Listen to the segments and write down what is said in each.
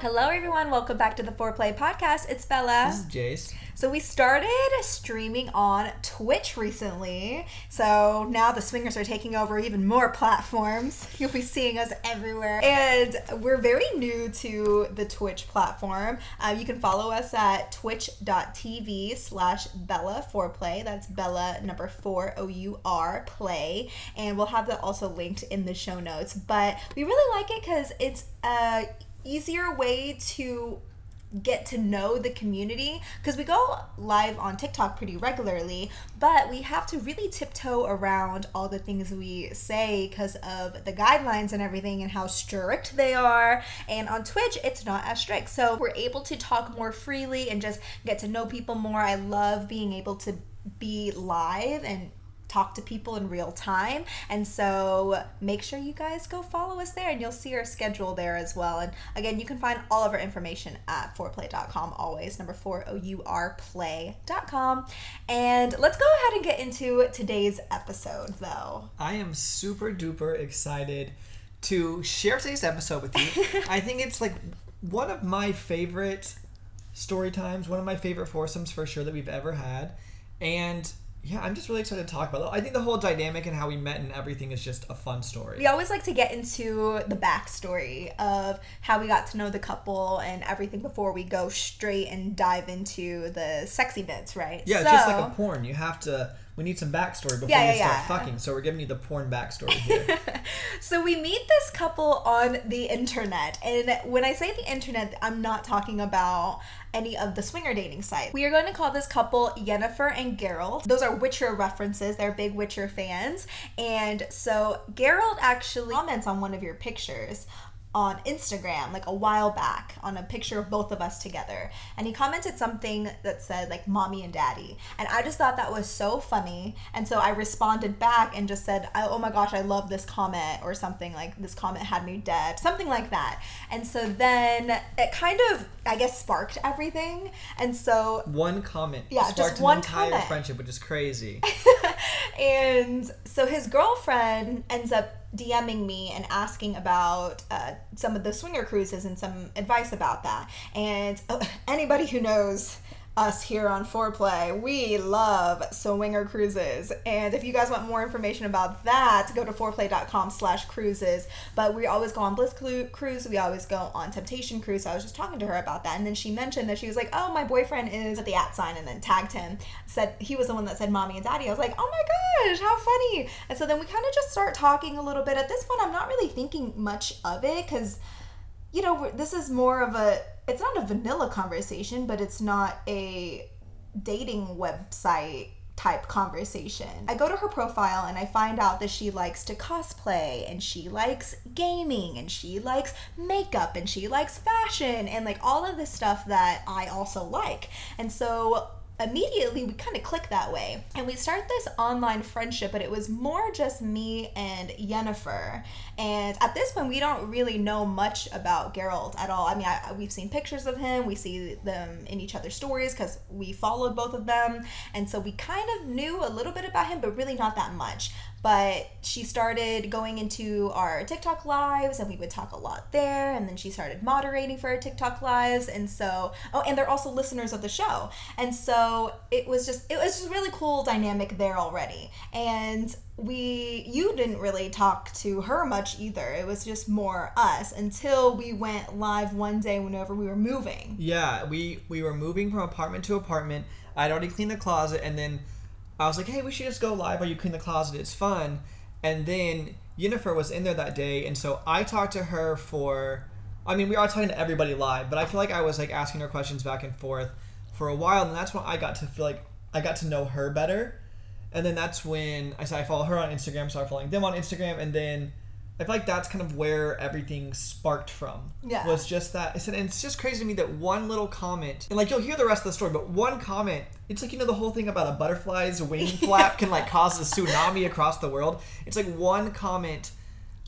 Hello, everyone. Welcome back to the Foreplay Podcast. It's Bella. This is Jace. So, we started streaming on Twitch recently. So, now the swingers are taking over even more platforms. You'll be seeing us everywhere. And we're very new to the Twitch platform. Uh, you can follow us at twitch.tv slash Bella Foreplay. That's Bella number four, O U R, play. And we'll have that also linked in the show notes. But we really like it because it's uh, easier way to get to know the community because we go live on TikTok pretty regularly, but we have to really tiptoe around all the things we say because of the guidelines and everything and how strict they are. And on Twitch, it's not as strict. So we're able to talk more freely and just get to know people more. I love being able to be live and talk to people in real time. And so make sure you guys go follow us there and you'll see our schedule there as well. And again, you can find all of our information at fourplay.com always. Number four, O U R play.com. And let's go ahead and get into today's episode though. I am super duper excited to share today's episode with you. I think it's like one of my favorite story times, one of my favorite foursomes for sure that we've ever had. And yeah, I'm just really excited to talk about it. I think the whole dynamic and how we met and everything is just a fun story. We always like to get into the backstory of how we got to know the couple and everything before we go straight and dive into the sexy bits, right? Yeah, it's just like a porn. You have to we need some backstory before Yeah, we yeah, start yeah. fucking. So we're giving you the porn backstory here. so we meet this couple on the internet. And when I say the internet, I'm not talking about any of the swinger dating sites. We are going to call this couple Yennefer and Geralt. Those are Witcher references. They're big Witcher fans. And so Geralt actually comments on one of your pictures on Instagram like a while back on a picture of both of us together. And he commented something that said like mommy and daddy. And I just thought that was so funny. And so I responded back and just said, "Oh, oh my gosh, I love this comment" or something like this comment had me dead. Something like that. And so then it kind of I guess sparked everything. And so one comment Yeah, just sparked one an entire comment. friendship, which is crazy. and so his girlfriend ends up DMing me and asking about uh, some of the swinger cruises and some advice about that. And uh, anybody who knows us here on Foreplay, we love swinger cruises. And if you guys want more information about that, go to foreplay.com slash cruises. But we always go on Bliss Cruise. We always go on Temptation Cruise. So I was just talking to her about that. And then she mentioned that she was like, oh, my boyfriend is at the at sign and then tagged him. Said he was the one that said mommy and daddy. I was like, oh my gosh, how funny. And so then we kind of just start talking a little bit. At this point, I'm not really thinking much of it because you know, this is more of a, it's not a vanilla conversation, but it's not a dating website type conversation. I go to her profile and I find out that she likes to cosplay and she likes gaming and she likes makeup and she likes fashion and like all of this stuff that I also like. And so immediately we kind of click that way. And we start this online friendship but it was more just me and Yennefer. And at this point we don't really know much about Geralt at all. I mean I, we've seen pictures of him. We see them in each other's stories because we followed both of them. And so we kind of knew a little bit about him but really not that much but she started going into our TikTok lives and we would talk a lot there and then she started moderating for our TikTok lives and so oh and they're also listeners of the show. And so it was just it was just really cool dynamic there already. And we you didn't really talk to her much either. It was just more us until we went live one day whenever we were moving. Yeah, we we were moving from apartment to apartment. I'd already cleaned the closet, and then I was like, "Hey, we should just go live while you clean the closet. It's fun." And then Yennefer was in there that day, and so I talked to her for. I mean, we are talking to everybody live, but I feel like I was like asking her questions back and forth for a while, and that's when I got to feel like I got to know her better. And then that's when I said I follow her on Instagram, started following them on Instagram, and then I feel like that's kind of where everything sparked from. Yeah. Was just that. I said, and it's just crazy to me that one little comment, and like you'll hear the rest of the story, but one comment, it's like you know the whole thing about a butterfly's wing flap can like cause a tsunami across the world. It's like one comment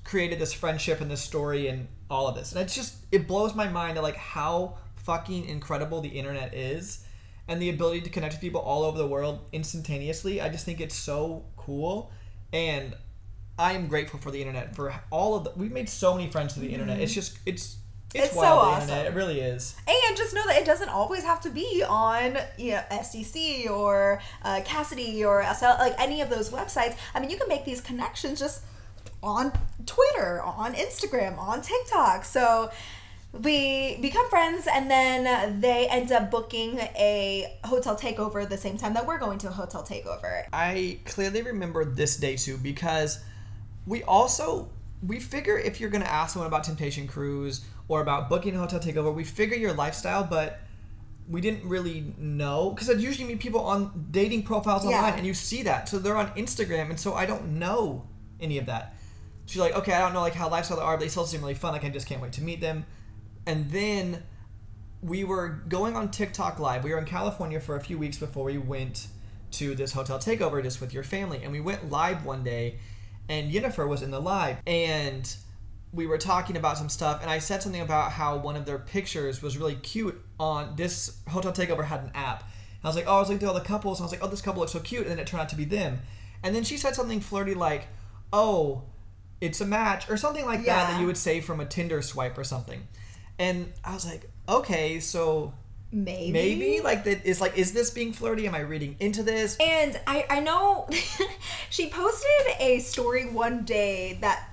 created this friendship and this story and all of this, and it's just it blows my mind at like how fucking incredible the internet is, and the ability to connect with people all over the world instantaneously. I just think it's so cool, and I am grateful for the internet for all of the. We've made so many friends through the internet. It's just it's it's, It's so wild. the awesome. internet. It really is. And just know that it doesn't always have to be on you know, SDC or uh, Kasidie or SL, like any of those websites. I mean, you can make these connections just on Twitter, on Instagram, on TikTok. So we become friends, and then they end up booking a hotel takeover the same time that we're going to a hotel takeover. I clearly remember this day too because we also we figure if you're gonna ask someone about Temptation Cruise or about booking a hotel takeover, we figure your lifestyle, but we didn't really know because I'd usually meet people on dating profiles Yeah. online and you see that. So they're on Instagram, and so I don't know any of that. She's like, okay, I don't know like how lifestyle they are, but they still seem really fun. Like I just can't wait to meet them. And then we were going on TikTok live. We were in California for a few weeks before we went to this hotel takeover just with your family. And we went live one day and Yennefer was in the live and we were talking about some stuff and I said something about how one of their pictures was really cute on this hotel takeover had an app. And I was like, oh, I was looking through all the couples and I was like, oh, this couple looks so cute. And then it turned out to be them. And then she said something flirty like, oh, it's a match or something like that that you would say from a Tinder swipe or something. And I was like, okay, so Maybe. maybe like that is like is this being flirty? Am I reading into this? And I, I know she posted a story one day that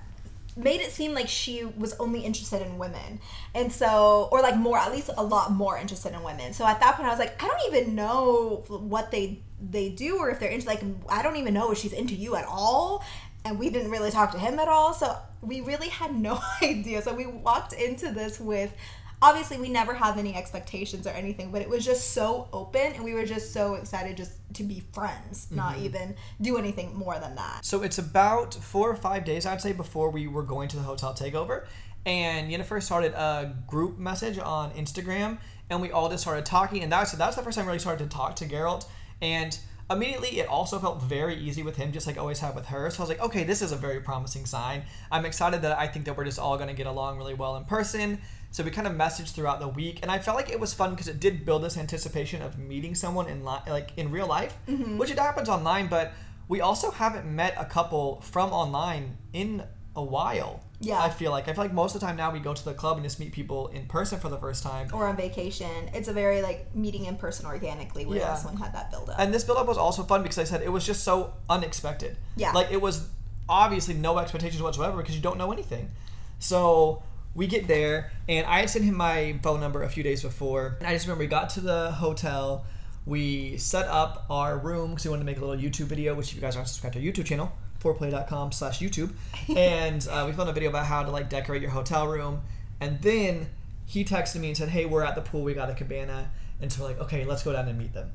made it seem like she was only interested in women. And so, or like more, at least a lot more interested in women. So at that point, I was like, I don't even know what they they do or if they're into like I don't even know if she's into you at all. And we didn't really talk to him at all. So we really had no idea. So we walked into this with obviously we never have any expectations or anything but it was just so open and we were just so excited just to be friends not mm-hmm. even do anything more than that So it's about four or five days, I'd say, before we were going to the hotel takeover. And Yennefer started a group message on Instagram, and we all just started talking. And that's that's the first time I really started to talk to Geralt. And immediately, it also felt very easy with him, just like I always have with her. So I was like, okay, this is a very promising sign. I'm excited that I think that we're just all going to get along really well in person. So we kind of messaged throughout the week, and I felt like it was fun because it did build this anticipation of meeting someone in li- like in real life, mm-hmm. which it happens online, but we also haven't met a couple from online in a while. Yeah. I feel like I feel like most of the time now we go to the club and just meet people in person for the first time. or on vacation it's a very like meeting in person organically where Yeah. this one had that build up And this build up was also fun because I said it was just so unexpected. Yeah. Like it was obviously no expectations whatsoever because you don't know anything. So we get there and I had sent him my phone number a few days before. And I just remember we got to the hotel. We set up our room because we wanted to make a little YouTube video, which if you guys aren't subscribed to our YouTube channel, foreplay.com slash YouTube. and uh, we filmed a video about how to like decorate your hotel room. And then he texted me and said, hey, we're at the pool. We got a cabana. And so we're like, okay, let's go down and meet them.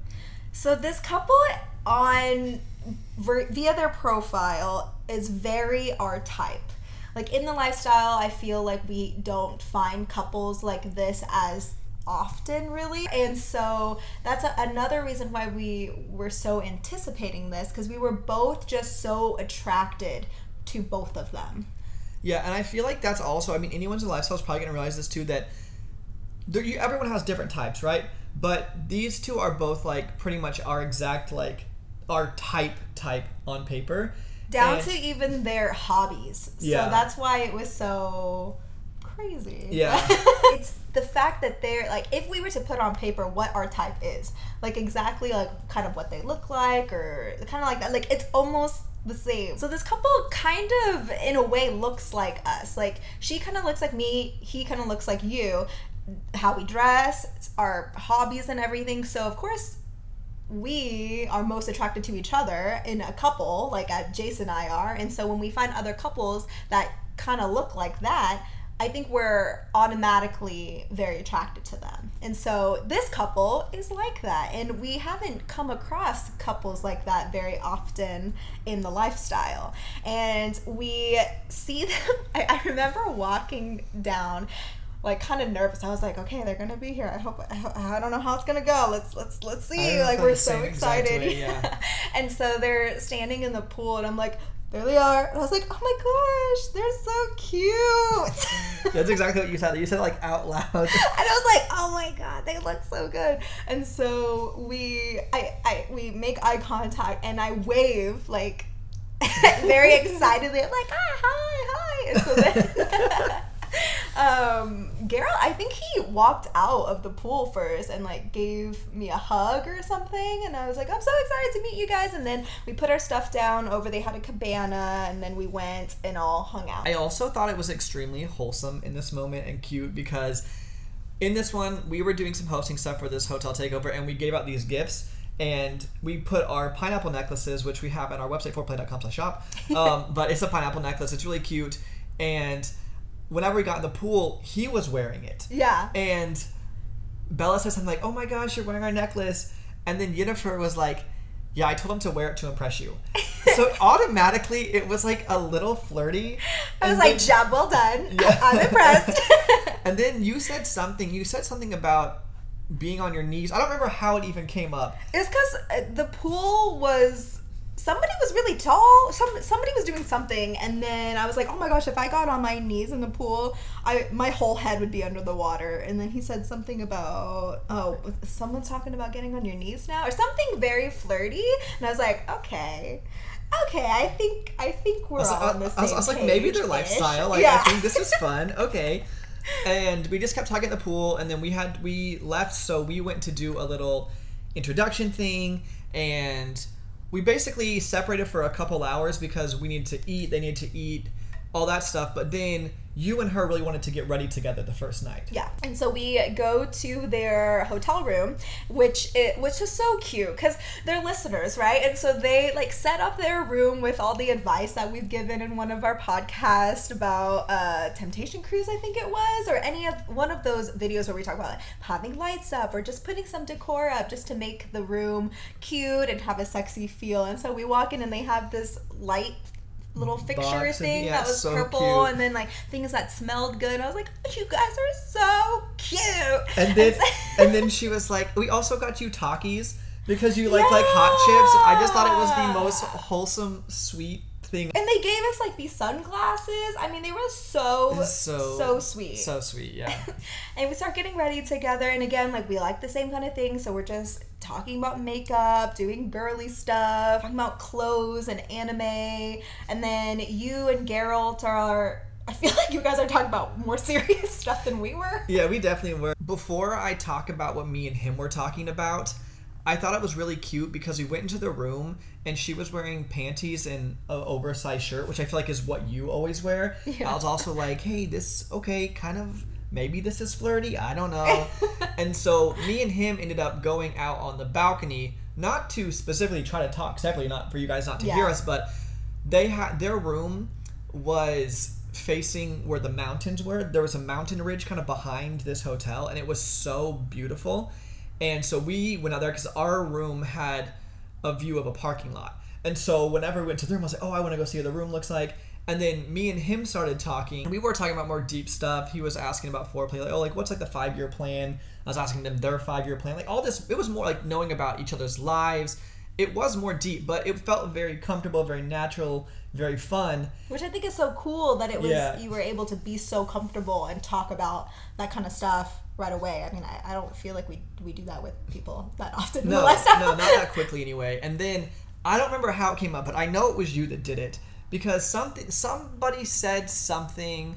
So this couple on via their profile is very our type. Like in the lifestyle, I feel like we don't find couples like this as often really and so that's a, another reason why we were so anticipating this because we were both just so attracted to both of them Yeah, and I feel like that's also. I mean, anyone's lifestyle is probably gonna realize this too. That there, you, everyone has different types, right? But these two are both like pretty much our exact like our type type on paper. Down And- to even their hobbies. Yeah. So that's why it was so crazy. Yeah. it's the fact that they're like if we were to put on paper what our type is, like exactly like kind of what they look like or kind of like that, like it's almost the same. So this couple kind of in a way looks like us. Like she kind of looks like me, he kind of looks like you. How we dress, our hobbies and everything. So of course we are most attracted to each other in a couple, like Jason and I are. And so when we find other couples that kind of look like that, I think we're automatically very attracted to them. And so this couple is like that. And we haven't come across couples like that very often in the lifestyle. And we see them. I, I remember walking down like kind of nervous. I was like, okay, they're gonna be here. I hope. I, I don't know how it's gonna go. Let's let's let's see. Like we're so excited. Way, yeah. and so they're standing in the pool, and I'm like, there they are. And I was like, oh my gosh, they're so cute. That's exactly what you said. You said like out loud. and I was like, oh my god, they look so good. And so we, I, I, we make eye contact, and I wave like very excitedly. I'm like, ah, hi, hi. And so then um, Geralt, I think he walked out of the pool first and like gave me a hug or something, and I was like, I'm so excited to meet you guys. And then we put our stuff down over. They had a cabana, and then we went and all hung out. I also thought it was extremely wholesome in this moment and cute because in this one we were doing some hosting stuff for this hotel takeover, and we gave out these gifts and we put our pineapple necklaces, which we have at our website, foreplay.com/shop. Um, but it's a pineapple necklace. It's really cute, and whenever we got in the pool, he was wearing it. Yeah. And Bella said something like, "Oh my gosh, you're wearing our necklace," and then Yennefer was like, "Yeah, I told him to wear it to impress you." so automatically, it was like a little flirty. I was like, "Job well done. Yeah. I'm impressed." and then you said something. You said something about being on your knees. I don't remember how it even came up. It's because uh, the pool was somebody was really tall. Some somebody was doing something, and then I was like, "Oh my gosh! If I got on my knees in the pool, I my whole head would be under the water." And then he said something about, "Oh, someone's talking about getting on your knees now," or something very flirty, and I was like, "Okay." Okay, I think I think we're all on the same I was, I was like, maybe their lifestyle. Like, yeah. I think this is fun. Okay, and we just kept talking at the pool, and then we had we left, so we went to do a little introduction thing, and we basically separated for a couple hours because we needed to eat. They needed to eat all that stuff. But then you and her really wanted to get ready together the first night. Yeah, and so we go to their hotel room, which it which is so cute because they're listeners, right? And so they like set up their room with all the advice that we've given in one of our podcasts about uh, Temptation Cruise, I think it was, or any of one of those videos where we talk about like, having lights up or just putting some decor up just to make the room cute and have a sexy feel. And so we walk in and they have this light little fixture thing yeah, that was so purple cute. and then like things that smelled good. I was like, you guys are so cute. And then and then she was like, we also got you Takis because you like yeah. like hot chips. I just thought it was the most wholesome, sweet thing. And they gave us like these sunglasses. I mean, they were so so so sweet. So sweet, yeah. and we start getting ready together, and again, like we like the same kind of thing, so we're just talking about makeup, doing girly stuff, talking about clothes and anime, and then you and Geralt are. I feel like you guys are talking about more serious stuff than we were. Yeah, we definitely were. Before I talk about what me and him were talking about, I thought it was really cute because we went into the room and she was wearing panties and an oversized shirt, which I feel like is what you always wear. Yeah. I was also like, hey, this okay, kind of maybe this is flirty. I don't know. and so me and him ended up going out on the balcony, not to specifically try to talk, separately, not for you guys not to yeah. hear us, but they had their room was facing where the mountains were. There was a mountain ridge kind of behind this hotel, and it was so beautiful and so we went out there because our room had a view of a parking lot. And so whenever we went to the room, I was like, oh, I want to go see what the room looks like. And then me and him started talking. We were talking about more deep stuff. He was asking about foreplay, like, oh, like what's like the five year plan? I was asking them their five year plan. Like all this, it was more like knowing about each other's lives. It was more deep, but it felt very comfortable, very natural, very fun. Which I think is so cool that it was yeah. you were able to be so comfortable and talk about that kind of stuff right away. I mean, I, I don't feel like we we do that with people that often. No, no, not that quickly anyway. And then I don't remember how it came up, but I know it was you that did it because something somebody said something,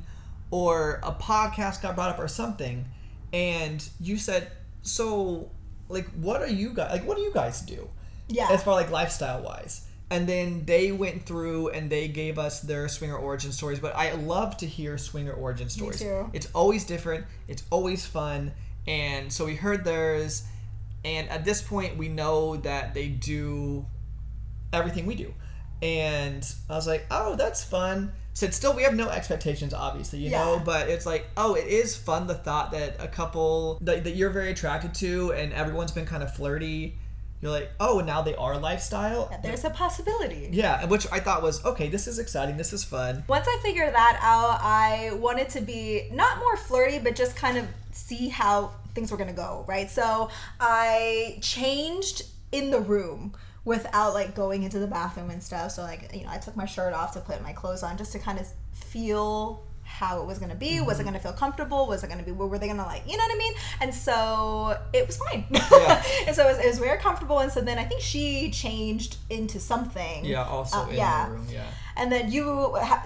or a podcast got brought up or something, and you said, "So, like, what are you guys like? What do you guys do?" Yeah. As far like lifestyle wise and then they went through and they gave us their swinger origin stories but i love to hear swinger origin stories. Me too. it's always different. It's always fun. And so we heard theirs and at this point we know that they do everything we do. And i was like oh that's fun. Said still we have no expectations obviously you Yeah. know but it's like oh it is fun the thought that a couple that, that you're very attracted to and everyone's been kind of flirty you're like oh now they are lifestyle There's a possibility. yeah which i thought was okay this is exciting this is fun Once I figured that out, I wanted to be not more flirty, but just kind of see how things were gonna go, right? So I changed in the room without like going into the bathroom and stuff. So like you know, I took my shirt off to put my clothes on just to kind of feel how it was gonna be. Was it gonna feel comfortable? Was it gonna be? Were they gonna like? You know what I mean? And so it was fine. Yeah. and so it was, it was very comfortable. And so then I think she changed into something. yeah also Uh, in yeah. the room yeah And then you,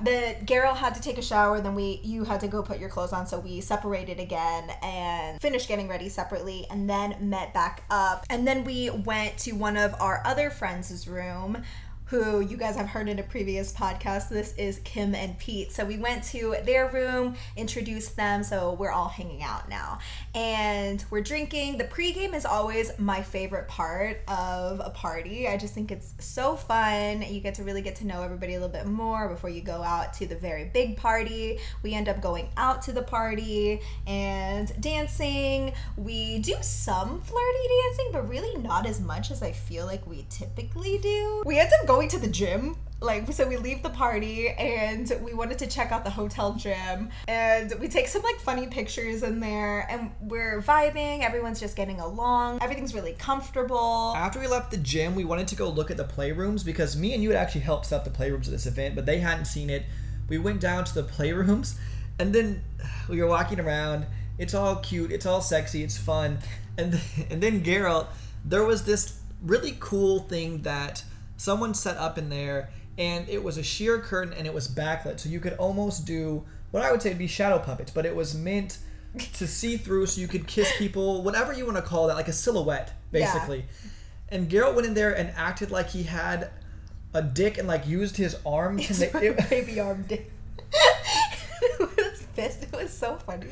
the Geralt had to take a shower. Then we, you had to go put your clothes on. So we separated again and finished getting ready separately, and then met back up. And then we went to one of our other friends' room. Who you guys have heard in a previous podcast. This is Kim and Pete. So we went to their room, introduced them. So we're all hanging out now. And we're drinking. The pregame is always my favorite part of a party. I just think it's so fun. You get to really get to know everybody a little bit more before you go out to the very big party. We end up going out to the party and dancing. We do some flirty dancing, but really not as much as I feel like we typically do. We end up going to the gym. Like so we leave the party and we wanted to check out the hotel gym. And we take some like funny pictures in there and we're vibing. Everyone's just getting along. Everything's really comfortable. After we left the gym, we wanted to go look at the playrooms because me and you had actually helped set up the playrooms at this event, but they hadn't seen it. We went down to the playrooms, and then we were walking around. It's all cute, it's all sexy, it's fun, and and then Geralt, there was this really cool thing that someone set up in there, and it was a sheer curtain and it was backlit, so you could almost do what I would say would be shadow puppets, but it was meant to see through, so you could kiss people, whatever you want to call that, like a silhouette, Yeah. basically. And Geralt went in there and acted like he had a dick and like used his arm to make it. baby arm dick fist it was so funny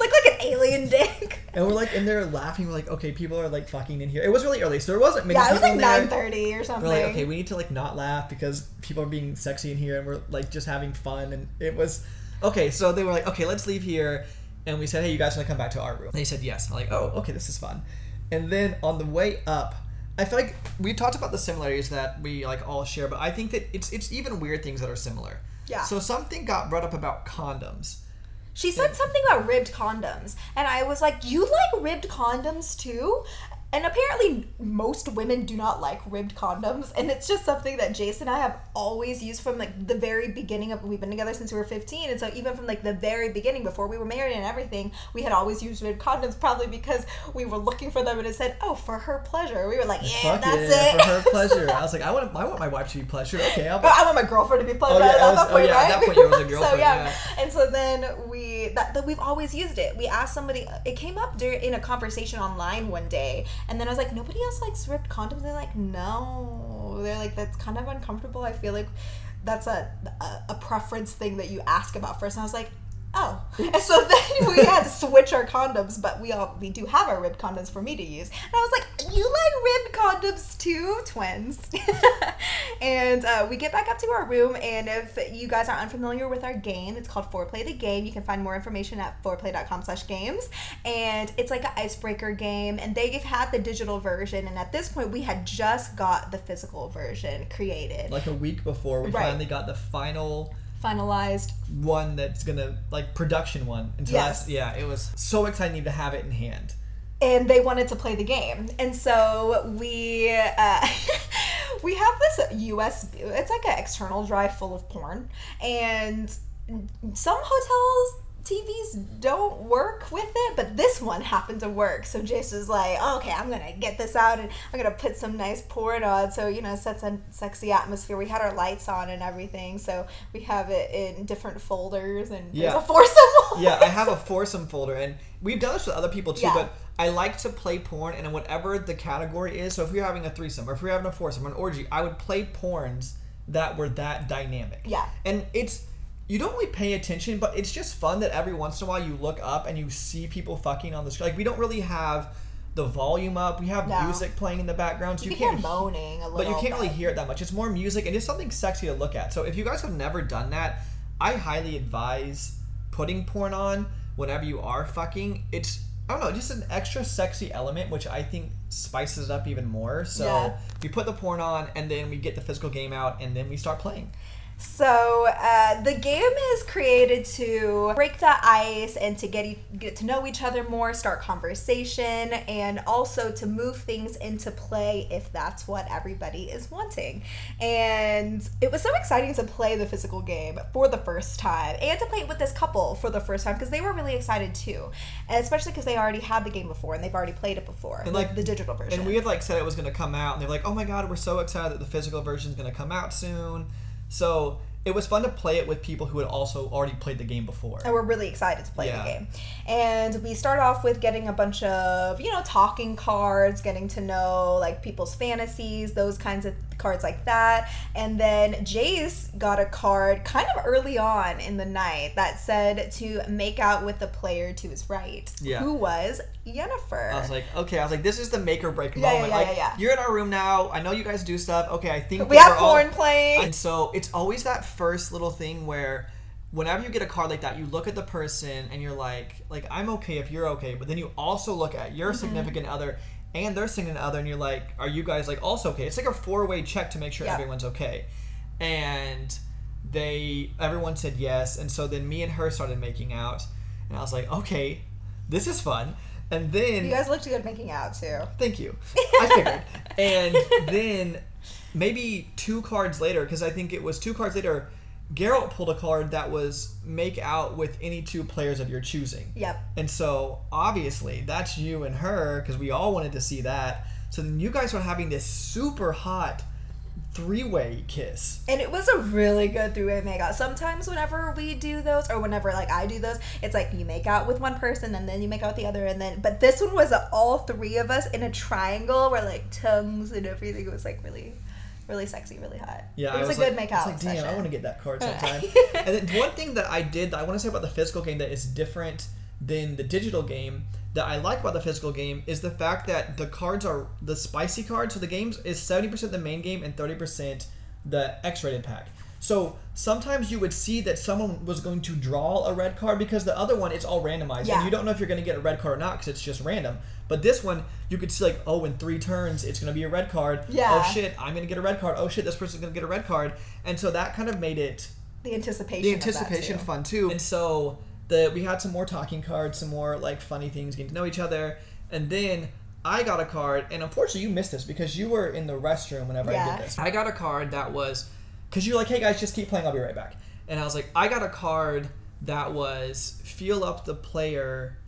like like an alien dick And we're like in there laughing. We're like, okay, people are like fucking in here. It was really early, so there wasn't many yeah it was like 9.30 or something We're like, okay, we need to like not laugh because people are being sexy in here, and we're like just having fun. And it was okay. So they were like, okay, let's leave here. And we said, hey, you guys want to come back to our room? And they said yes. I'm like, oh, okay, this is fun. And then on the way up, I feel like we talked about the similarities that we like all share, but I think that it's it's even weird things that are similar. Yeah. So something got brought up about condoms. She said something about ribbed condoms, and I was like, "You like ribbed condoms too?" And apparently, most women do not like ribbed condoms, and it's just something that Jason and I have always used from like the very beginning of. We've been together since we were fifteen, and so even from like the very beginning, before we were married and everything, we had always used ribbed condoms, probably because we were looking for them, and it said, "Oh, for her pleasure." We were like, "Yeah, Fuck that's yeah, it." for her pleasure. I was like, I want I want my wife to be pleasure. Okay, I'll. But I want my girlfriend to be pleasure Oh, yeah, at was- that oh, point, yeah, right? at that point you were the so girlfriend, yeah. yeah. and so then we that, that we've always used it. We asked somebody. It came up during in a conversation online one day, and then I was like, nobody else likes ripped condoms. They're like, no. They're like, that's kind of uncomfortable. I feel like that's a a, a preference thing that you ask about first. And I was like. Oh, and so then we had to switch our condoms, but we all we do have our ribbed condoms for me to use. And I was like, "You like ribbed condoms too, twins?" and uh, we get back up to our room, and if you guys are unfamiliar with our game, it's called Foreplay the Game. You can find more information at foreplay.com/games, and it's like an icebreaker game. And they've had the digital version, and at this point, we had just got the physical version created, like a week before we Right. finally got the final finalized. one that's gonna like production one and so Yes. that's yeah it was so exciting to have it in hand and they wanted to play the game and so we uh, we have this usb it's like an external drive full of porn and some hotels tvs don't work with it but this one happened to work so jason's like oh, okay i'm gonna get this out and i'm gonna put some nice porn on so you know it sets a sexy atmosphere we had our lights on and everything so we have it in different folders and Yeah. there's a foursome yeah i have a foursome folder and we've done this with other people too Yeah. but i like to play porn and whatever the category is so if you're having a threesome or if you're having a foursome or an orgy i would play porns that were that dynamic Yeah. and it's you don't really pay attention but it's just fun that every once in a while you look up and you see people fucking on the screen like we don't really have the volume up we have No. music playing in the background so you, you can can't hear moaning a little but you can't really hear it that much. It's more music and just something sexy to look at. So if you guys have never done that, I highly advise putting porn on whenever you are fucking. It's I don't know, just an extra sexy element, which I think spices it up even more. So Yeah. we put the porn on, and then we get the physical game out, and then we start playing. So uh, the game is created to break the ice and to get e- get to know each other more, start conversation, and also to move things into play if that's what everybody is wanting. And it was so exciting to play the physical game for the first time and to play it with this couple for the first time because they were really excited too, and especially because they already had the game before and they've already played it before, And, like the digital version. And we had like said it was gonna come out, and they're like, "Oh my god, we're so excited that the physical version is gonna come out soon." So it was fun to play it with people who had also already played the game before. and we're really excited to play Yeah. the game. And we start off with getting a bunch of, you know, talking cards, getting to know like people's fantasies, those kinds of cards like that. And then Jace got a card kind of early on in the night that said to make out with the player to his right, Yeah. who was Yennefer. I was like, okay, I was like, this is the make or break Yeah, yeah, moment. yeah, like, yeah, yeah. you're in our room now. I know you guys do stuff. Okay, I think we have we're all- porn playing. And so it's always that first little thing where whenever you get a card like that, you look at the person and you're like, like I'm okay if you're okay, but then you also look at your Mm-hmm. significant other and their significant other, and you're like, are you guys like also okay? It's like a four way check to make sure Yeah. everyone's okay. And they everyone said yes, and so then me and her started making out, and I was like, okay, this is fun. And then you guys looked good making out too. Thank you. I figured. and then maybe two cards later, because I think it was two cards later, Geralt pulled a card that was make out with any two players of your choosing. Yep. And so obviously that's you and her, because we all wanted to see that. So then you guys were having this super hot three way kiss. And it was a really good three-way makeout. Sometimes whenever we do those, or whenever like I do those, it's like you make out with one person and then you make out with the other, and then. But this one was all three of us in a triangle, where like tongues and everything. It was like really, really sexy, really hot. Yeah, it was, I a good like, makeout I was like, damn, I want to get that card sometime. and then one thing that I did, that I want to say about the physical game that is different than the digital game that I like about the physical game is the fact that the cards are the spicy cards. So the games is seventy percent the main game and thirty percent the X-rated pack. So sometimes you would see that someone was going to draw a red card because the other one it's all randomized Yeah. and you don't know if you're going to get a red card or not because it's just random. But this one you could see like oh in three turns it's going to be a red card. Oh, yeah. Oh shit I'm going to get a red card. Oh shit this person's going to get a red card. And so that kind of made it the anticipation. the anticipation too. fun too. And so the we had some more talking cards, some more like funny things, getting to know each other, and then I got a card, and unfortunately you missed this because you were in the restroom whenever I did this. I got a card that was because you're like, hey guys, just keep playing, I'll be right back. And I was like, I got a card that was feel up the player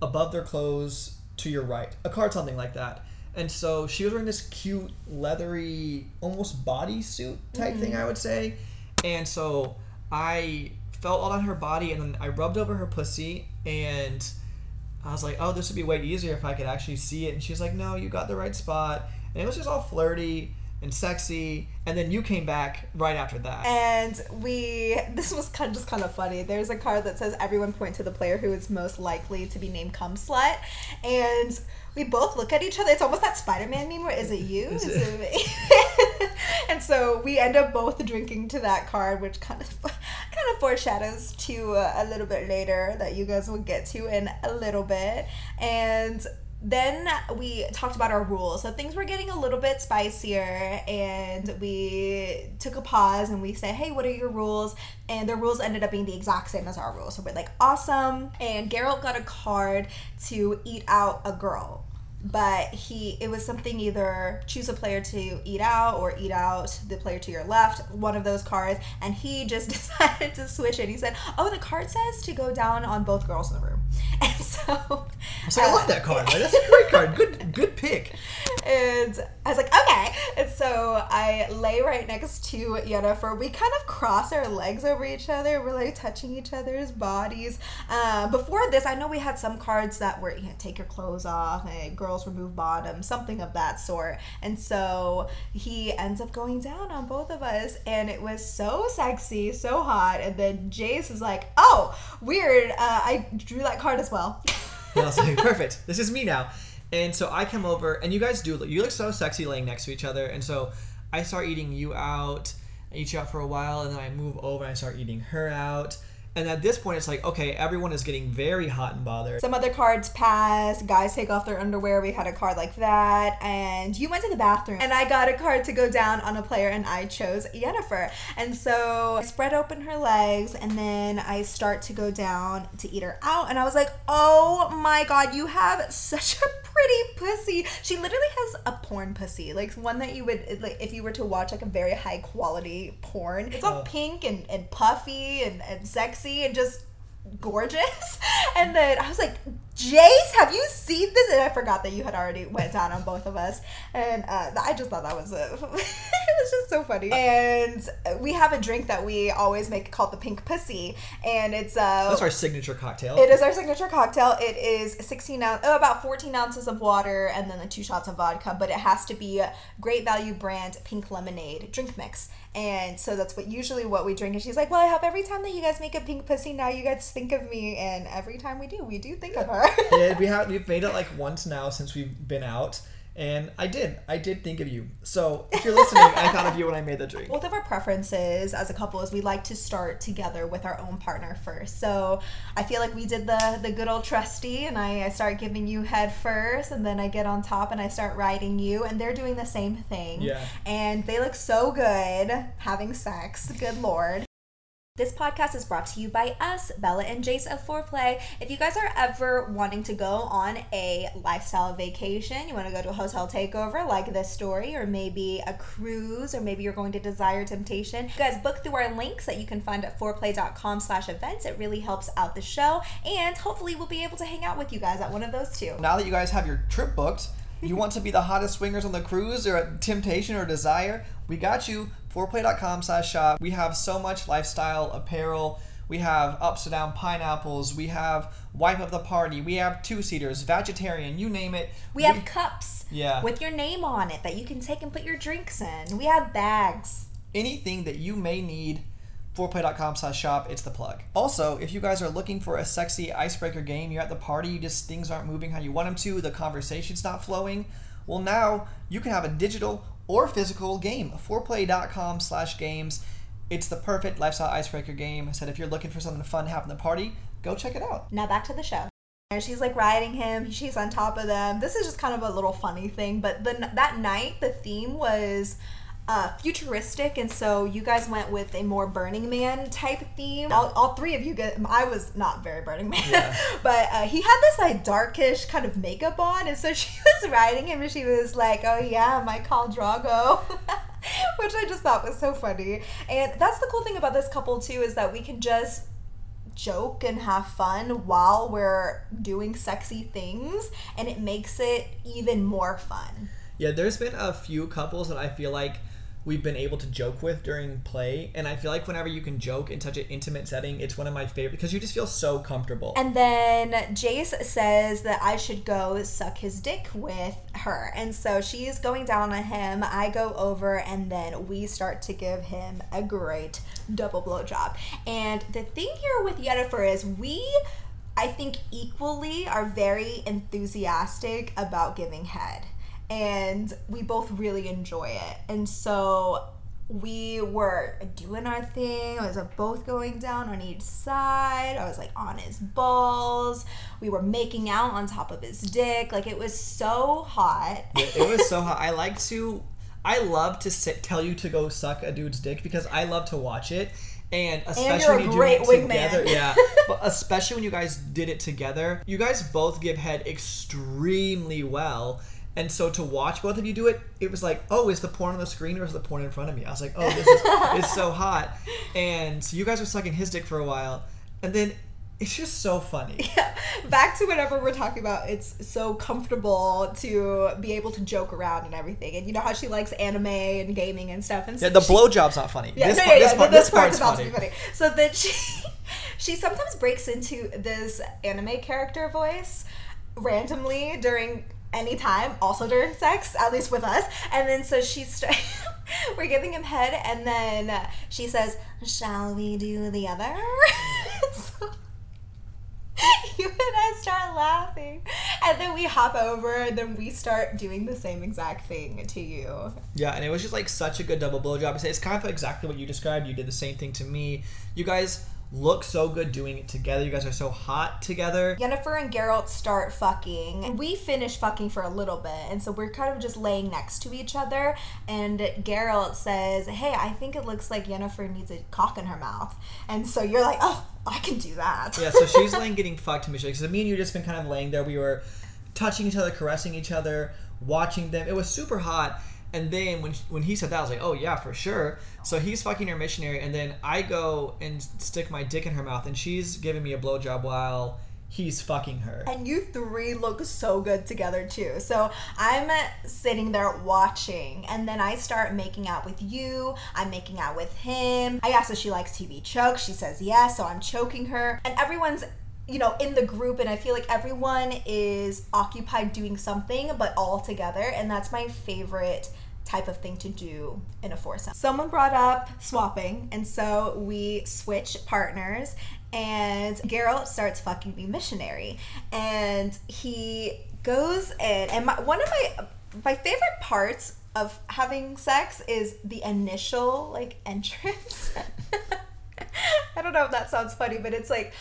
above their clothes to your right, a card something like that. And so she was wearing this cute leathery, almost bodysuit type thing, mm-hmm. I would say. And so I felt all on her body, and then I rubbed over her pussy, and I was like, "Oh, this would be way easier if I could actually see it." And she's like, "No, you got the right spot." And it was just all flirty and sexy. And then you came back right after that. And we, this was kind of just kind of funny. There's a card that says everyone point to the player who is most likely to be named cum slut, and we both look at each other. It's almost that Spider-Man meme where is it you? Is, Is it me? and so we end up both drinking to that card, which kind of kind of foreshadows to uh, a little bit later that you guys will get to in a little bit, and then we talked about our rules. So things were getting a little bit spicier, and we took a pause and we said, "Hey, what are your rules?" And the rules ended up being the exact same as our rules. So we're like, "Awesome!" And Geralt got a card to eat out a girl, but he it was something either choose a player to eat out or eat out the player to your left. One of those cards, and he just decided to switch it. He said, "Oh, the card says to go down on both girls in the room," and so. I was like, I love that card. Like, that's a great card. Good, good pick. And I was like, okay. And so I lay right next to Yennefer. We kind of cross our legs over each other. We're like touching each other's bodies. Uh, before this, I know we had some cards that were, you know, take your clothes off, and girls remove bottoms, something of that sort. And so he ends up going down on both of us. And it was so sexy, so hot. And then Jace is like, oh, weird. Uh, I drew that card as well. And I was like, perfect. This is me now. And so I come over, and you guys do. You look so sexy laying next to each other. And so I start eating you out. I eat you out for a while, and then I move over and I start eating her out. And at this point, it's like, okay, everyone is getting very hot and bothered. Some other cards pass. Guys take off their underwear. We had a card like that. And you went to the bathroom. And I got a card to go down on a player, and I chose Yennefer. And so I spread open her legs, and then I start to go down to eat her out. And I was like, oh my god, you have such a pretty pussy. She literally has a porn pussy, like one that you would, like, if you were to watch like a very high quality porn. It's all Oh. pink and, and puffy and, and sexy and just gorgeous. And then I was like, Jace, have you seen this? And I forgot that you had already went down on both of us. And uh, I just thought that was a, it was just so funny. And we have a drink that we always make called the pink pussy. And it's uh, That's our signature cocktail. it is our signature cocktail. It is 16 ounce, oh, about 14 ounces of water and then the two shots of vodka, but it has to be a great value brand pink lemonade drink mix. And so that's what usually what we drink. And she's like, Well, I hope every time that you guys make a pink pussy, now you guys think of me. And every time we do, we do think of her. yeah, we have we've made it like once now since we've been out, and I did I did think of you. So if you're listening, I thought of you when I made the drink. Both of our preferences as a couple is we like to start together with our own partner first. So I feel like we did the the good old trusty, and I, I start giving you head first, and then I get on top and I start riding you, and they're doing the same thing. Yeah. And they look so good having sex. Good lord. This podcast is brought to you by us, Bella and Jace of Foreplay. If you guys are ever wanting to go on a lifestyle vacation, you want to go to a hotel takeover like this story, or maybe a cruise, or maybe you're going to Desire Temptation, you guys book through our links that you can find at foreplay.com slash events. It really helps out the show, and hopefully we'll be able to hang out with you guys at one of those two. Now that you guys have your trip booked, you want to be the hottest swingers on the cruise or at Temptation or Desire, we got you. Foreplay.com slash shop. We have so much lifestyle apparel. We have upside down pineapples. We have wife of the party. We have two seaters, vegetarian, you name it. We have cups Yeah. with your name on it that you can take and put your drinks in. We have bags. anything that you may need foreplay.com slash shop it's the plug also if you guys are looking for a sexy icebreaker game you're at the party you just things aren't moving how you want them to the conversation's not flowing well now you can have a digital or physical game foreplay.com slash games it's the perfect lifestyle icebreaker game i said if you're looking for something fun to have in the party go check it out Now back to the show. She's like riding him. She's on top of them. This is just kind of a little funny thing, but the that night the theme was uh, futuristic, and so you guys went with a more Burning Man type theme. All, all three of you get. I was not very Burning Man, Yeah. but uh, he had this like darkish kind of makeup on, and so she was riding him, and she was like, "Oh yeah, my Khal Drogo." Which I just thought was so funny. And that's the cool thing about this couple, too, is that we can just joke and have fun while we're doing sexy things and it makes it even more fun. Yeah, there's been a few couples that I feel like we've been able to joke with during play, and I feel like whenever you can joke in such an intimate setting, it's one of my favorite because you just feel so comfortable. And then Jace says that I should go suck his dick with her. And so she's going down on him. I go over and then we start to give him a great double blowjob. And the thing here with Yennefer is we I think equally are very enthusiastic about giving head. And we both really enjoy it. And so we were doing our thing. I was both going down on each side. I was like on his balls. We were making out on top of his dick. Like it was so hot. it it was so hot. I like to, I love to sit, tell you to go suck a dude's dick because I love to watch it. And especially you're a when you do it together, yeah. but especially when you guys did it together, you guys both give head extremely well. And so to watch both of you do it, it was like, oh, is the porn on the screen or is the porn in front of me? I was like, oh, this is it's so hot. And so you guys were sucking his dick for a while, and then it's just so funny. Yeah. Back to whatever we're talking about. It's so comfortable to be able to joke around and everything. And you know how she likes anime and gaming and stuff. And so Yeah, the she- blowjob's not funny. Yeah, this no, part, yeah, this part, this part's part's funny. funny. So that she she sometimes breaks into this anime character voice randomly during any time, also during sex, at least with us. And then so she's st- we're giving him head, and then she says, "Shall we do the other?" so, you and I start laughing. And then we hop over and then we start doing the same exact thing to you. Yeah, and it was just like such a good double blowjob. It's kind of exactly what you described. You did the same thing to me. You guys look so good doing it together. You guys are so hot together. Jennifer and Geralt start fucking. We finish fucking for a little bit, and so we're kind of just laying next to each other. And Geralt says, Hey, I think it looks like Jennifer needs a cock in her mouth. And so you're like, Oh, I can do that. Yeah, so she's laying getting fucked to Michelle. Because me and you just been kind of laying there. We were touching each other, caressing each other, watching them. It was super hot. And then when when he said that, I was like, oh yeah, for sure. So he's fucking her missionary, and then I go and stick my dick in her mouth, and she's giving me a blowjob while he's fucking her. And you three look so good together too. So I'm sitting there watching, and then I start making out with you. I'm making out with him. I ask if she likes TV choke. She says yes, so I'm choking her. And everyone's you know in the group and i feel like everyone is occupied doing something but all together and that's my favorite type of thing to do in a foursome. Someone brought up swapping and so we switch partners and Geralt starts fucking me missionary. And he goes in and my, one of my my favorite parts of having sex is the initial like entrance. I don't know if that sounds funny but it's like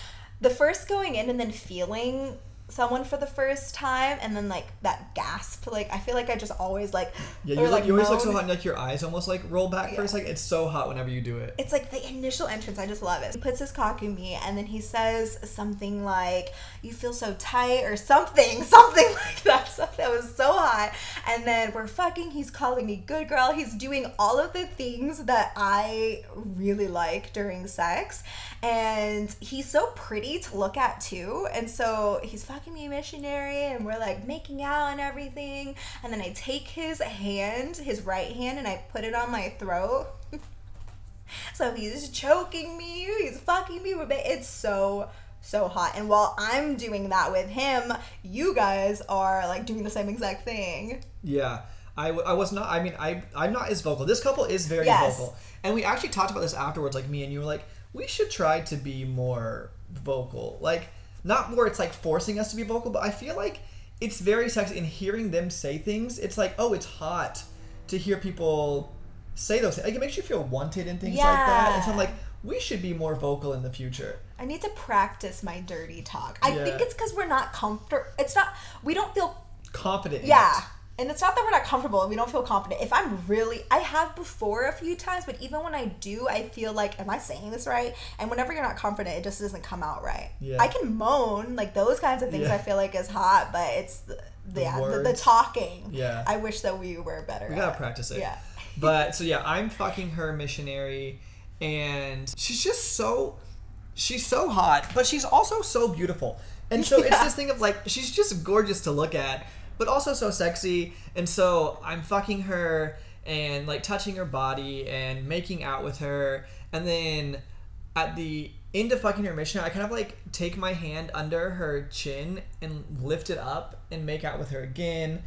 the first going in and then feeling someone for the first time and then like that gasp like i feel like i just always like Yeah, you, like, you always look so hot, and like your eyes almost like roll back for a Yeah. second. It's so hot whenever you do it. it's like the initial entrance. I just love it. He puts his cock in me and then he says something like you feel so tight or something something like that. Something that was so hot. And then we're fucking he's calling me good girl. He's doing all of the things that i really like during sex and he's so pretty to look at too and so he's fucking me missionary and we're like making out and everything and then i take his hand his right hand and i put it on my throat so he's choking me, he's fucking me, it's so so hot. And while I'm doing that with him, you guys are like doing the same exact thing. Yeah. I, w- I was not I mean I I'm not as vocal. This couple is very Yes. vocal. And we actually talked about this afterwards like me and you were like we should try to be more vocal. Like not where it's like forcing us to be vocal, but I feel like it's very sexy in hearing them say things. It's like oh it's hot to hear people say those things. Like it makes you feel wanted and things like that. And so I'm like we should be more vocal in the future. I need to practice my dirty talk. I Yeah. think it's because we're not comfortable. It's not, we don't feel, Confident. in yeah. it. And it's not that we're not comfortable and we don't feel confident. If I'm really, I have before a few times, but even when I do, I feel like, am I saying this right? And whenever you're not confident, it just doesn't come out right. Yeah. I can moan, like those kinds of things Yeah. I feel like is hot, but it's the, the, yeah, the, the talking. Yeah. I wish that we were better. We gotta practice it. Yeah. But so yeah, I'm fucking her missionary, and she's just so, she's so hot, but she's also so beautiful. And so it's this thing of like she's just gorgeous to look at, but also so sexy. And so I'm fucking her and like touching her body and making out with her, and then at the end of fucking her mission, I kind of like take my hand under her chin and lift it up and make out with her again.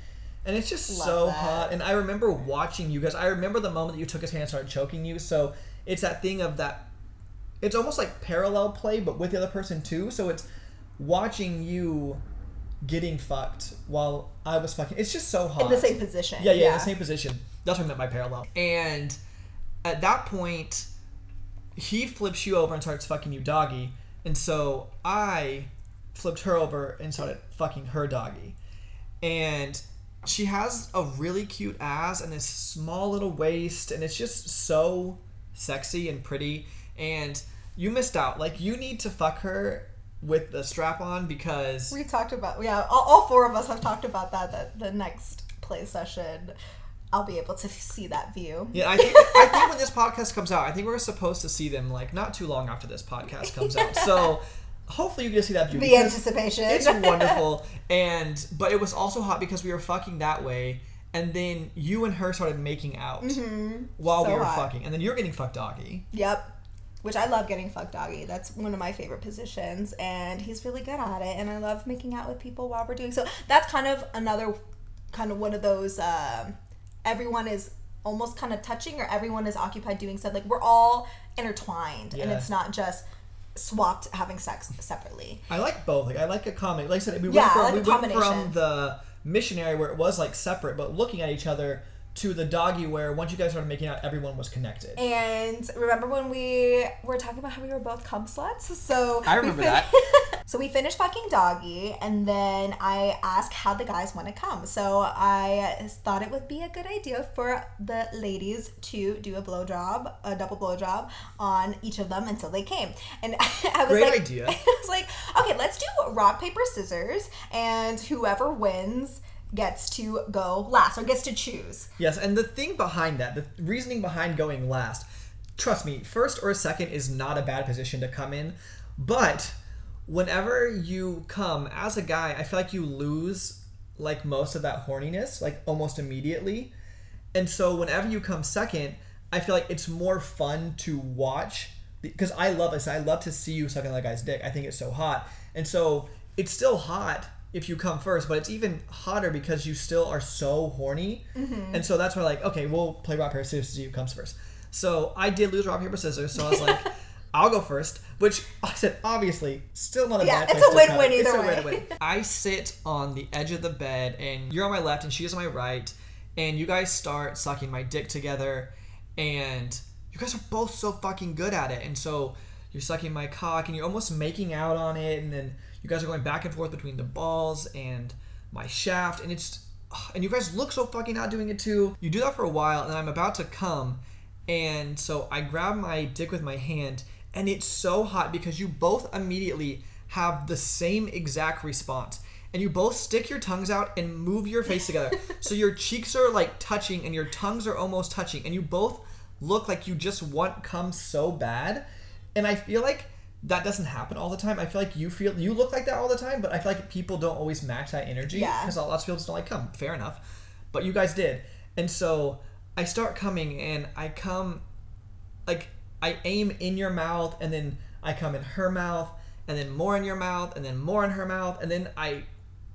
And it's just Love so that. hot. And I remember watching you guys. I remember the moment that you took his hand and started choking you. So it's that thing of that. It's almost like parallel play, but with the other person too. So it's watching you getting fucked while I was fucking. It's just so hot. In the same position. Yeah, yeah, in the same position. That's what I meant by parallel. And at that point, he flips you over and starts fucking you doggy. And so I flipped her over and started fucking her doggy. And she has a really cute ass and this small little waist, and it's just so sexy and pretty. And you missed out. Like, you need to fuck her with the strap on because. We talked about yeah, all, all four of us have talked about that. That the next play session, I'll be able to see that view. Yeah, I think I think when this podcast comes out, I think we're supposed to see them like not too long after this podcast comes out. So hopefully you get to see that view. The anticipation. It's wonderful, and but it was also hot because we were fucking that way, and then you and her started making out while we Mm-hmm. So were hot. fucking, and then you're getting fucked doggy. Yep. Which I love getting fucked doggy. That's one of my favorite positions, and he's really good at it. And I love making out with people while we're doing so. That's kind of another, kind of one of those. Um, everyone is almost kind of touching, or everyone is occupied doing stuff. Like we're all intertwined, and it's not just swapped having sex separately. I like both. Like I like a comedy. Like I said, we Yeah, went from like we went from the missionary where it was like separate but looking at each other to the doggy where once you guys started making out, everyone was connected. And remember when we were talking about how we were both cum sluts? So I we remember fin- that. so we finished fucking doggy, and then I asked how the guys want to come. So I thought it would be a good idea for the ladies to do a blowjob, a double blowjob on each of them until they came. And I was Great like, idea. I was like, okay, let's do rock paper scissors, and whoever wins gets to go last or gets to choose. Yes, and the thing behind that, the reasoning behind going last, trust me, first or second is not a bad position to come in, but whenever you come as a guy, I feel like you lose like most of that horniness like almost immediately. And so whenever you come second, I feel like it's more fun to watch because I love this. I love to see you sucking that guy's dick. I think it's so hot. And so it's still hot if you come first, but it's even hotter because you still are so horny. Mm-hmm. And so that's why like, okay, we'll play rock paper scissors to see who comes first. So I did lose rock paper scissors, so I was like, I'll go first. Which I said, obviously, still not a Yeah, bad it's a win-win either It's a win-win. I sit on the edge of the bed, and you're on my left, and she's on my right, and you guys start sucking my dick together, and you guys are both so fucking good at it, and so you're sucking my cock, and you're almost making out on it, and then you guys are going back and forth between the balls and my shaft, and it's and you guys look so fucking out doing it too. You do that for a while, and I'm about to come, and so I grab my dick with my hand, and it's so hot because you both immediately have the same exact response. And you both stick your tongues out and move your face together. so your cheeks are like touching and your tongues are almost touching. And you both look like you just want cum so bad. And I feel like that doesn't happen all the time. I feel like you feel you look like that all the time, but I feel like people don't always match that energy. Yeah. Because lots of people just don't like come. Fair enough. But you guys did. And so I start coming and I come like I aim in your mouth and then I come in her mouth and then more in your mouth and then more in her mouth and then I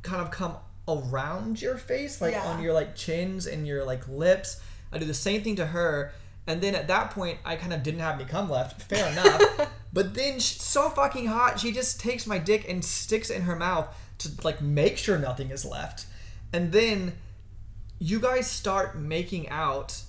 kind of come around your face like Yeah. on your like chins and your like lips. I do the same thing to her and then at that point I kind of didn't have any cum left. Fair enough. but then she's so fucking hot, she just takes my dick and sticks it in her mouth to like make sure nothing is left. And then you guys start making out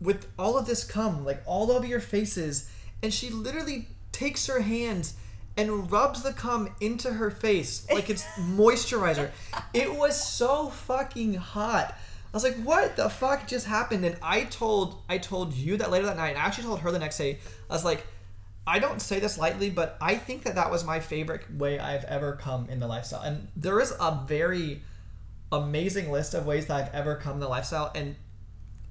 with all of this cum, like all over your faces, and she literally takes her hands and rubs the cum into her face like it's moisturizer. It was so fucking hot. I was like, "What the fuck just happened?" And I told I told you that later that night. And I actually told her the next day. I was like, "I don't say this lightly, but I think that that was my favorite way I've ever come in the lifestyle." And there is a very amazing list of ways that I've ever come in the lifestyle, and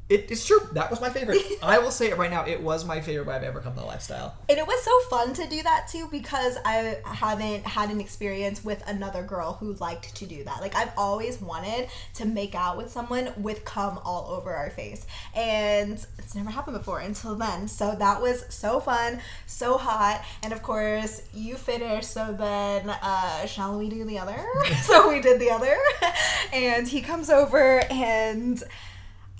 it, it's true. That was my favorite. I will say it right now. It was my favorite way I've ever come to the lifestyle. And it was so fun to do that too because I haven't had an experience with another girl who liked to do that. Like I've always wanted to make out with someone with cum all over our face. And it's never happened before until then. So that was so fun, so hot. And of course, you finished, so then uh shall we do the other? so we did the other. and he comes over and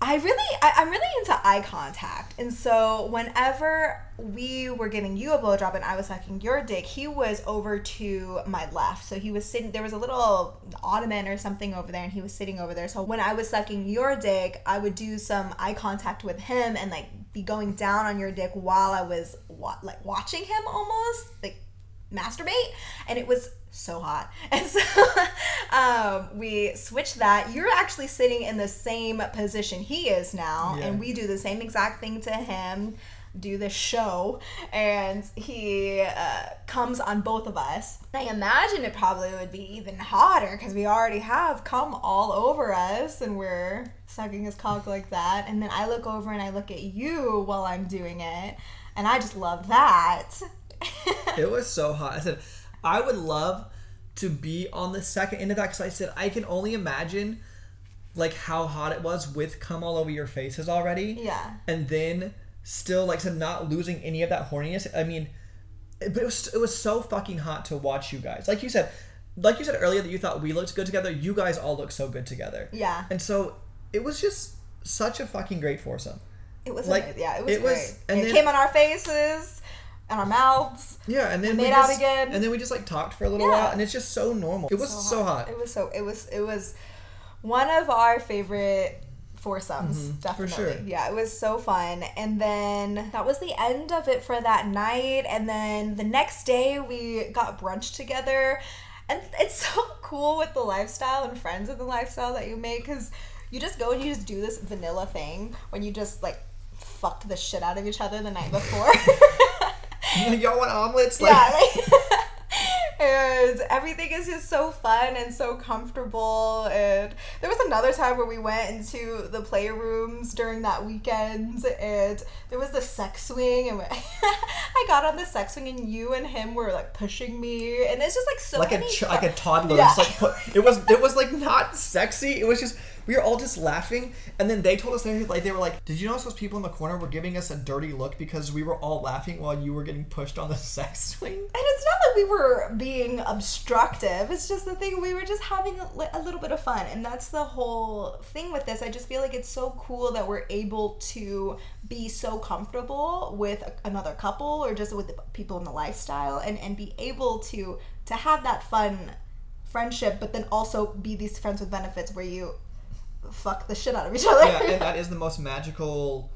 I really, I, I'm really into eye contact, and so whenever we were giving you a blowjob and I was sucking your dick, he was over to my left. So he was sitting. There was a little ottoman or something over there, and he was sitting over there. So when I was sucking your dick, I would do some eye contact with him and like be going down on your dick while I was wa- like watching him almost like masturbate and it was so hot. And so um, we switched that. You're actually sitting in the same position he is now Yeah. and we do the same exact thing to him do this show and he uh, comes on both of us. I imagine it probably would be even hotter because we already have come all over us and we're sucking his cock like that. And then i look over and i look at you while i'm doing it and i just love that It was so hot. I said, I would love to be on the second end of that because I said I can only imagine like how hot it was with cum all over your faces already. Yeah. And then still like I said not losing any of that horniness. I mean, it, but it was it was so fucking hot to watch you guys. Like you said, like you said earlier that you thought we looked good together. You guys all look so good together. Yeah. And so it was just such a fucking great foursome. It was Like, amazing. yeah, it was it was- and it then- came on our faces. In our mouths. Yeah, and then made we out again. and then we just like talked for a little Yeah. while, and it's just so normal. It was so, hot. It was so it was it was one of our favorite foursomes, definitely. Mm-hmm. sure. Yeah, it was so fun. And then that was the end of it for that night. And then the next day we got brunch together. And it's so cool with the lifestyle and friends of the lifestyle that you make because you just go and you just do this vanilla thing when you just like fucked the shit out of each other the night before. Y'all want omelets? Like, yeah, like, and everything is just so fun and so comfortable. And there was another time where we went into the playrooms during that weekend, and there was the sex swing, and I got on the sex swing, and you and him were like pushing me, and it's just like so like a ch- like a toddler. Yeah. Just like it was it was like not sexy. It was just we were all just laughing, and then they told us they like they were like, "Did you notice those people in the corner were giving us a dirty look because we were all laughing while you were getting pushed on the sex swing?" And it's not that we were being obstructive. It's just the thing we were just having a, little bit of fun, and that's the whole thing with this. I just feel like it's so cool that we're able to be so comfortable with another couple or just with people in the lifestyle, and and be able to to have that fun friendship, but then also be these friends with benefits where you fuck the shit out of each other. yeah, and that is the most magical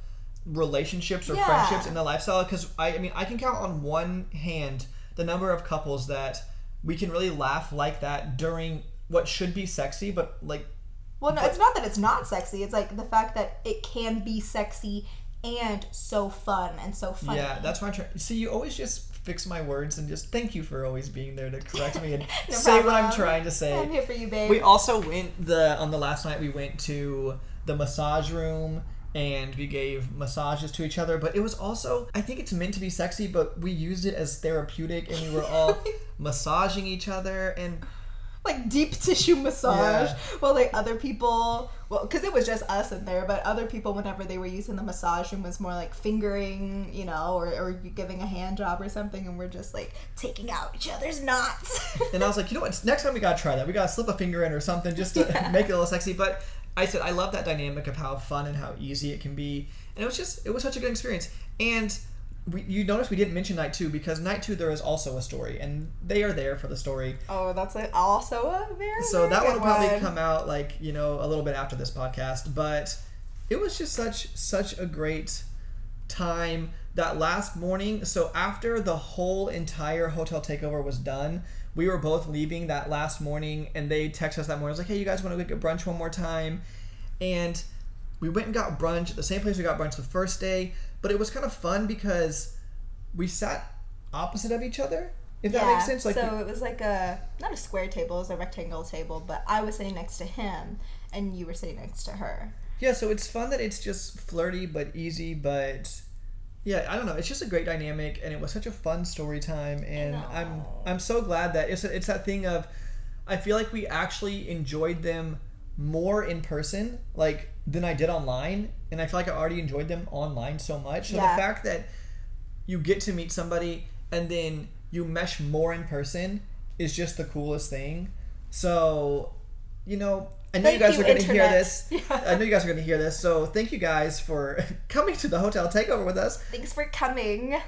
relationships or Yeah. friendships in the lifestyle because I, I mean I can count on one hand the number of couples that we can really laugh like that during what should be sexy but like Well, no, it's not that it's not sexy. It's like the fact that it can be sexy and so fun and so funny. yeah that's I'm trying see you always just fix my words and just thank you for always being there to correct me and No say what I'm trying to say I'm here for you, babe. we also went the on the last night we went to the massage room and we gave massages to each other but it was also i think it's meant to be sexy but we used it as therapeutic and we were all massaging each other and like deep tissue massage. Yeah. Well, like other people, well, because it was just us in there, but other people, whenever they were using the massage room, was more like fingering, you know, or, or giving a hand job or something, and we're just like taking out each other's knots. and i was like you know what next time we gotta try that we gotta slip a finger in or something just to Yeah. make it a little sexy but i said i love that dynamic of how fun and how easy it can be and it was just it was such a good experience and we, you notice we didn't mention night two because night two there is also a story and they are there for the story oh, that's it. Also a very so very that one will probably one. come out like you know a little bit after this podcast but it was just such such a great time that last morning so after the whole entire hotel takeover was done we were both leaving that last morning and they texted us that morning I was like hey you guys want to go get brunch one more time and we went and got brunch at the same place we got brunch the first day but it was kind of fun because we sat opposite of each other if that makes sense like so it was like a not a square table, it was a rectangle table, but I was sitting next to him, and you were sitting next to her. Yeah, so it's fun that it's just flirty but easy, but yeah, I don't know. It's just a great dynamic, and it was such a fun story time, and I'm. I'm so glad that it's it's that thing of I feel like we actually enjoyed them more in person, like than I did online, and I feel like I already enjoyed them online so much. So Yeah. the fact that you get to meet somebody and then you mesh more in person is just the coolest thing. So, you know, I know Thank you guys you, are going to hear this. Yeah. I know you guys are going to hear this. So, thank you guys for coming to the hotel takeover with us. Thanks for coming.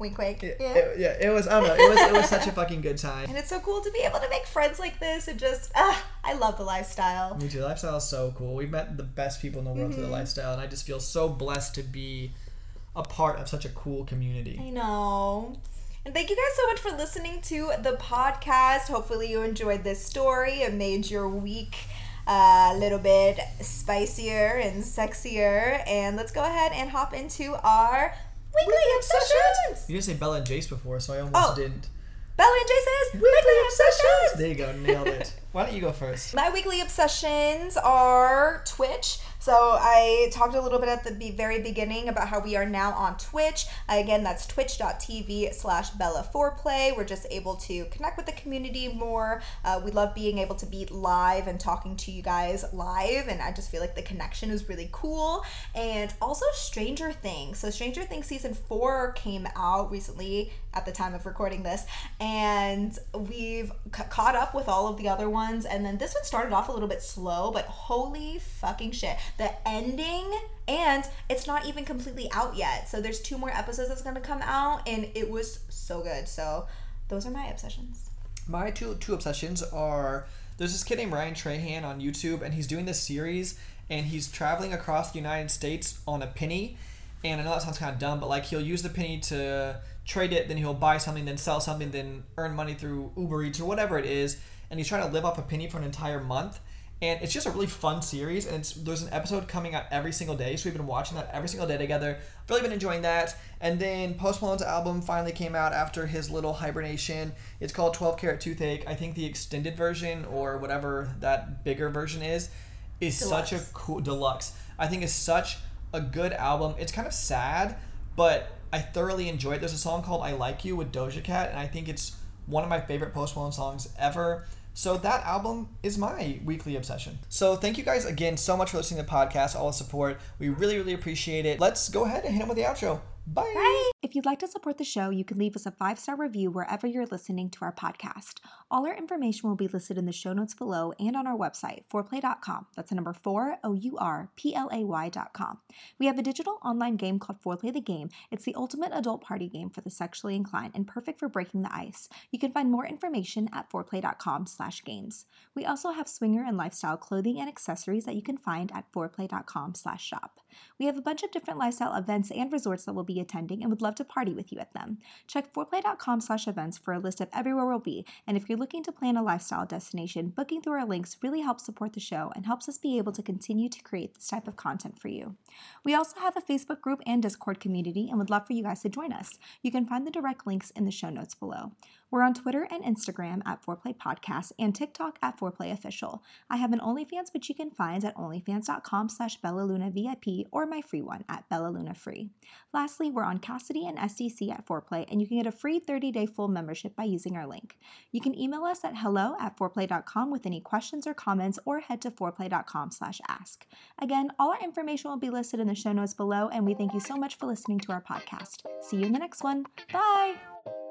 Wink, wink. Yeah. it- yeah, it was. I don't know. It was. It was such a fucking good time. And it's so cool to be able to make friends like this and just, ah, I love the lifestyle. Me too. Lifestyle is so cool. We've met the best people in the world through Mm-hmm. the lifestyle, and I just feel so blessed to be a part of such a cool community. I know. And thank you guys so much for listening to the podcast. Hopefully, you enjoyed this story. It made your week uh, a little bit spicier and sexier. And let's go ahead and hop into our weekly obsessions. You didn't say Bella and Jace before, so I almost Oh. didn't. Bella and Jason's Weekly weekly obsessions. obsessions. There you go. Nailed it. Why don't you go first? My weekly obsessions are Twitch. So I talked a little bit at the very beginning about how we are now on Twitch. Again, that's twitch.tv slash Bella4Play. We're just able to connect with the community more. Uh, we love being able to be live and talking to you guys live. And I just feel like the connection is really cool. And also Stranger Things. So Stranger Things season four came out recently at the time of recording this. And we've c- caught up with all of the other ones ones, and then this one started off a little bit slow, but holy fucking shit. The ending, and it's not even completely out yet. So there's two more episodes that's gonna come out, and it was so good. So those are my obsessions. My two two obsessions are there's this kid named Ryan Trahan on YouTube, and he's doing this series, and he's traveling across the United States on a penny. And I know that sounds kind of dumb, but like he'll use the penny to trade it, then he'll buy something, then sell something, then earn money through Uber Eats or whatever it is. And he's trying to live off a penny for an entire month. And it's just a really fun series, and it's, there's an episode coming out every single day. So we've been watching that every single day together. Really been enjoying that. And then Post Malone's album finally came out after his little hibernation. It's called 12 Carat Toothache. I think the extended version or whatever that bigger version is is such a cool deluxe. I think is such a good album. It's kind of sad, but I thoroughly enjoy it. There's a song called "I Like You" with Doja Cat, and I think it's one of my favorite Post Malone songs ever. So that album is my weekly obsession. So thank you guys again so much for listening to the podcast, all the support. We really, really appreciate it. Let's go ahead and hit them with the outro. Bye. Bye. If you'd like to support the show, you can leave us a five star review wherever you're listening to our podcast. All our information will be listed in the show notes below and on our website, 4ourplay.com. That's the number four, O U R P L A Y.com. We have a digital online game called Foreplay the Game. It's the ultimate adult party game for the sexually inclined and perfect for breaking the ice. You can find more information at 4ourplay.com slash games. We also have swinger and lifestyle clothing and accessories that you can find at 4ourplay.com slash shop. We have a bunch of different lifestyle events and resorts that we'll be attending and would love to party with you at them. Check 4ourplay.com slash events for a list of everywhere we'll be. And if you're looking to plan a lifestyle destination, booking through our links really helps support the show and helps us be able to continue to create this type of content for you. We also have a Facebook group and Discord community and would love for you guys to join us. You can find the direct links in the show notes below. We're on Twitter and Instagram at Foreplay Podcast and TikTok at Foreplay Official. I have an OnlyFans which you can find at onlyfans.com slash bellalunavip or my free one at bellalunafree. Lastly, we're on Kasidie and SDC at Foreplay and you can get a free 30-day full membership by using our link. You can email us at hello at 4ourplay.com with any questions or comments or head to 4ourplay.com slash ask. Again, all our information will be listed in the show notes below and we thank you so much for listening to our podcast. See you in the next one. Bye!